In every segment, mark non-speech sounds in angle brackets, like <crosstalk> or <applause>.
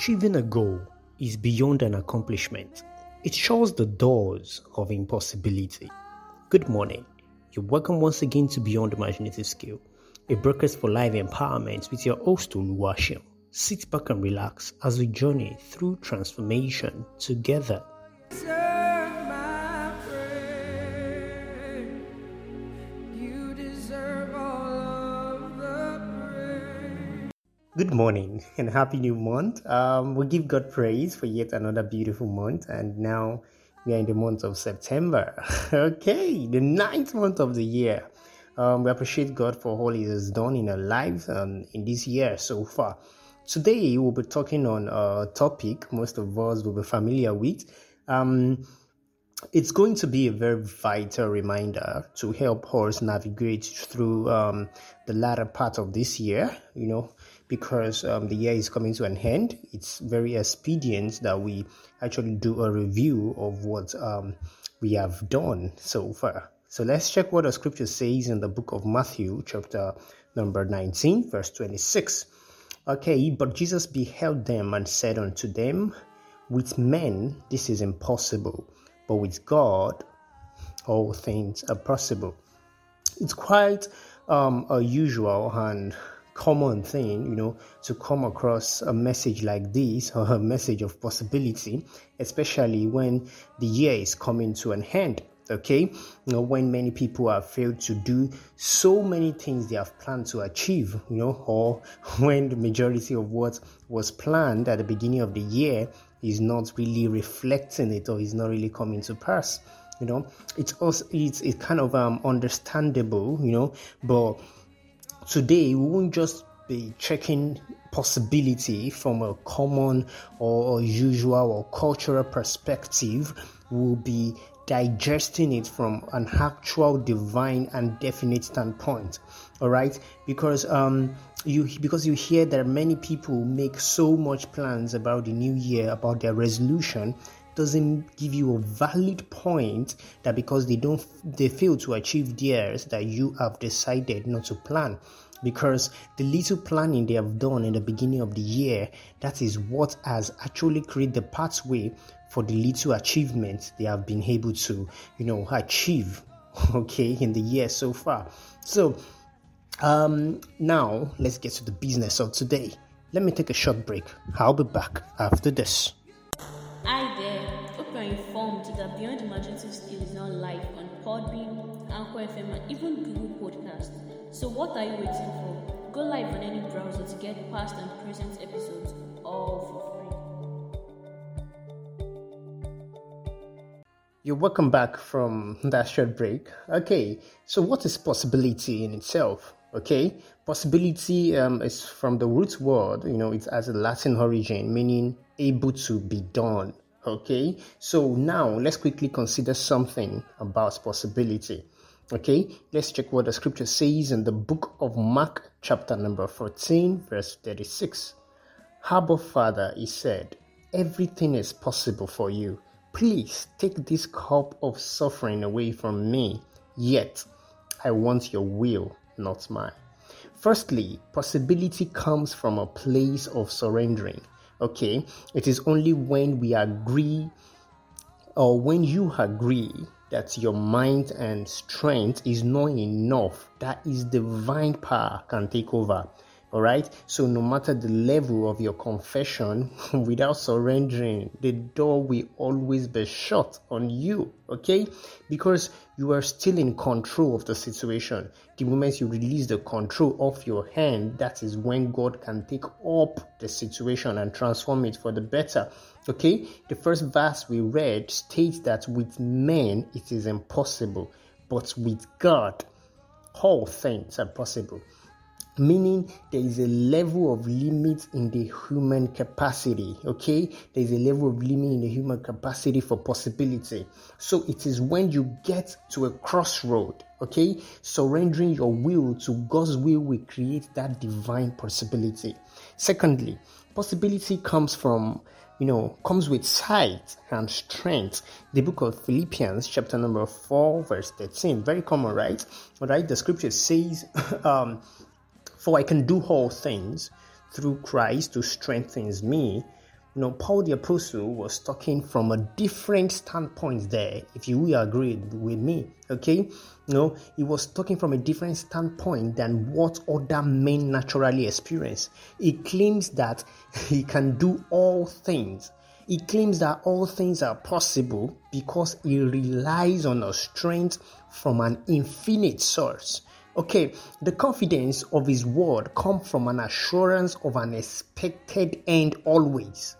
Achieving a goal is beyond an accomplishment. It shows the doors of impossibility. Good morning. You're welcome once again to Beyond Imaginative Skill, a breakfast for life empowerment with your host Oluwashim. Sit back and relax as we journey through transformation together. Good morning <laughs> and happy new month. Um, we give God praise for yet another beautiful month, and now we are in the month of September. <laughs> okay, the ninth month of the year. Um, we appreciate God for all He has done in our lives um, in this year so far. Today, we'll be talking on a topic most of us will be familiar with. Um, it's going to be a very vital reminder to help us navigate through um, the latter part of this year, you know, because um, the year is coming to an end. It's very expedient that we actually do a review of what um, we have done so far. So let's check what the scripture says in the book of Matthew, chapter number 19, verse 26. Okay, but Jesus beheld them and said unto them, With men this is impossible but with God, all things are possible. It's quite um, a usual and common thing, you know, to come across a message like this or a message of possibility, especially when the year is coming to an end. Okay, you know, when many people have failed to do so many things they have planned to achieve, you know, or <laughs> when the majority of what was planned at the beginning of the year is not really reflecting it or is not really coming to pass you know it's also it's, it's kind of um understandable you know but today we won't just be checking possibility from a common or usual or cultural perspective. We'll be digesting it from an actual divine and definite standpoint. All right? Because um you because you hear that many people make so much plans about the new year about their resolution doesn't give you a valid point that because they don't they fail to achieve theirs that you have decided not to plan because the little planning they have done in the beginning of the year that is what has actually created the pathway for the little achievements they have been able to you know achieve <laughs> okay in the year so far so um, now, let's get to the business of today. Let me take a short break. I'll be back after this. FM, and even Google Podcast. So, what are you waiting for? Go live on any browser to get past and present episodes all for free. You're welcome back from that short break. Okay, so what is possibility in itself? Okay, possibility um, is from the root word, you know, it has a Latin origin meaning able to be done. Okay, so now let's quickly consider something about possibility. Okay, let's check what the scripture says in the book of Mark, chapter number 14, verse 36. Abba Father, he said, Everything is possible for you. Please take this cup of suffering away from me, yet I want your will not mine. Firstly, possibility comes from a place of surrendering. Okay, it is only when we agree or when you agree that your mind and strength is not enough. That is divine power can take over all right. So, no matter the level of your confession, <laughs> without surrendering, the door will always be shut on you. Okay. Because you are still in control of the situation. The moment you release the control of your hand, that is when God can take up the situation and transform it for the better. Okay. The first verse we read states that with men it is impossible, but with God, all things are possible meaning there is a level of limit in the human capacity okay? There is a level of limit in the human capacity for possibility. So it is when you get to a crossroad okay? Surrendering your will to god's will will create that divine possibility. Secondly possibility comes from you know comes with sight and strength. The book of philippians chapter number 4 verse 13 very common right? All right? The scripture says <laughs> um for I can do all things through Christ who strengthens me. you know, Paul the Apostle was talking from a different standpoint there, if you will agree with me, okay? You know, he was talking from a different standpoint than what other men naturally experience. He claims that <laughs> he can do all things. He claims that all things are possible because he relies on a strength from an infinite source. Okay, the confidence of his word comes from an assurance of an expected end always.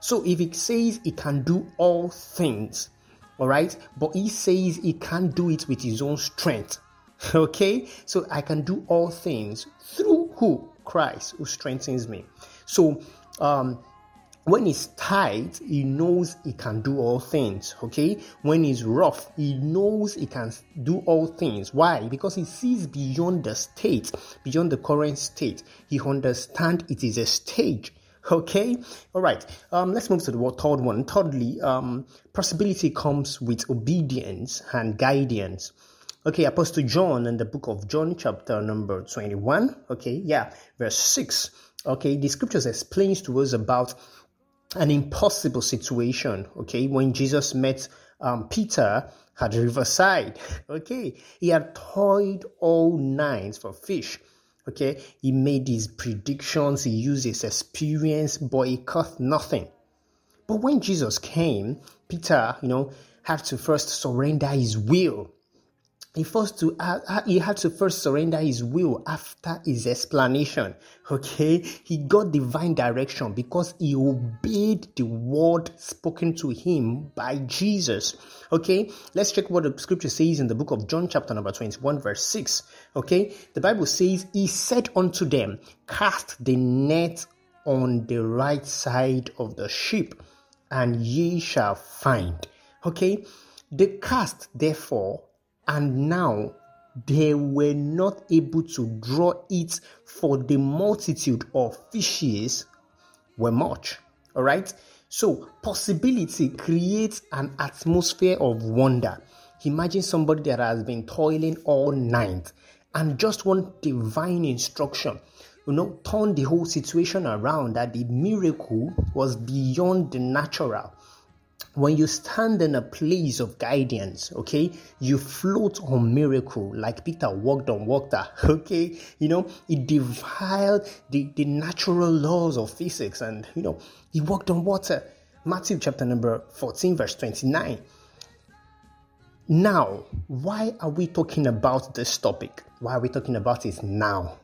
So if he says he can do all things, all right, but he says he can't do it with his own strength. <laughs> Okay, so I can do all things through who? Christ who strengthens me. So um when he's tight, he knows he can do all things. Okay. When he's rough, he knows he can do all things. Why? Because he sees beyond the state, beyond the current state. He understands it is a stage. Okay, all right. Um, let's move to the third one. Thirdly, um, possibility comes with obedience and guidance. Okay, Apostle John in the book of John, chapter number 21. Okay, yeah, verse 6. Okay, the scriptures explains to us about an impossible situation. Okay, when Jesus met um, Peter at the riverside. Okay, he had toiled all night for fish Okay, he made his predictions, he used his experience, but he caught nothing. But when Jesus came, Peter, you know, had to first surrender his will he first to he had to first surrender his will after his explanation okay? He got divine direction because he obeyed the word spoken to him by jesus okay? Let's check what the scripture says in the book of john chapter number 21 verse 6 okay? The bible says he said unto them cast the net on the right side of the ship and ye shall find okay? The cast therefore and now they were not able to draw it for the multitude of fishes were much. All right. So possibility creates an atmosphere of wonder. Imagine somebody that has been toiling all night and just one divine instruction, you know, turn the whole situation around that the miracle was beyond the natural when you stand in a place of guidance, okay, you float on miracle like Peter walked on water, <laughs> okay, you know, he defied the, the natural laws of physics and, you know, he walked on water. Matthew chapter number 14, verse 29. Now, why are we talking about this topic? Why are we talking about it now?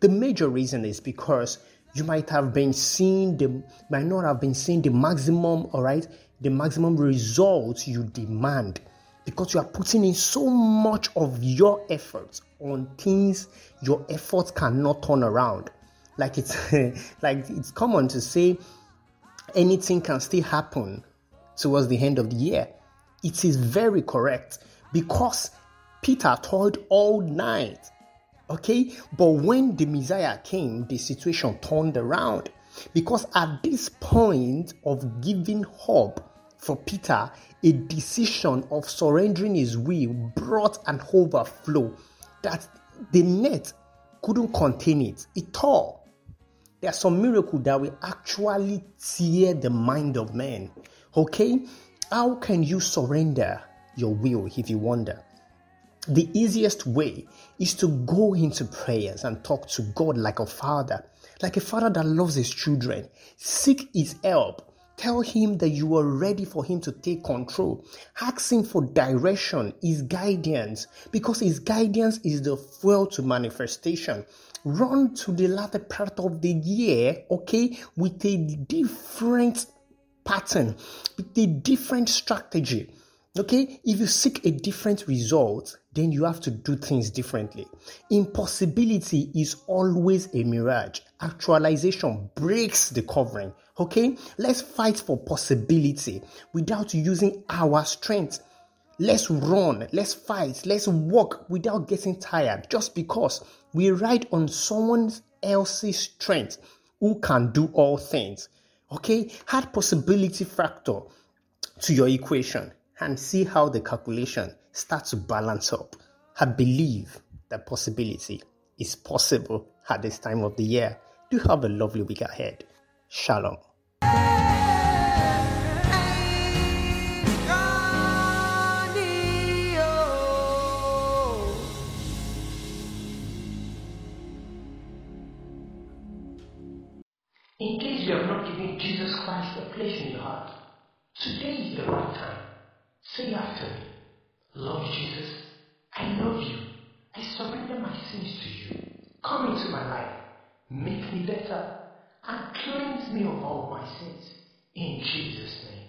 The major reason is because you might have been seeing the might not have been seeing the maximum, all right, the maximum results you demand because you are putting in so much of your efforts on things your efforts cannot turn around. Like it's <laughs> like it's common to say anything can still happen towards the end of the year. It is very correct because Peter toiled all night. Okay, but when the Messiah came, the situation turned around. Because at this point of giving hope, for Peter, a decision of surrendering his will brought an overflow that the net couldn't contain it. at all. There are some miracles that will actually tear the mind of man. Okay? How can you surrender your will if you wonder? The easiest way is to go into prayers and talk to God like a father, like a father that loves his children. Seek his help Tell him that you are ready for him to take control. Ask him for direction, his guidance, because his guidance is the fuel to manifestation. Run to the latter part of the year, okay, with a different pattern, with a different strategy. Okay, if you seek a different result, then you have to do things differently. Impossibility is always a mirage. Actualization breaks the covering. Okay, let's fight for possibility without using our strength. Let's run, let's fight, let's walk without getting tired just because we ride on someone else's strength who can do all things. Okay, add possibility factor to your equation and see how the calculation starts to balance up. I believe that possibility is possible at this time of the year. Do have a lovely week ahead. Shalom. In case you have not given Jesus Christ a place in your heart, today is the right time. Say after me, Lord Jesus, I love you. I surrender my sins to you. Come into my life. Make me better and cleanse me of all my sins. In Jesus' name.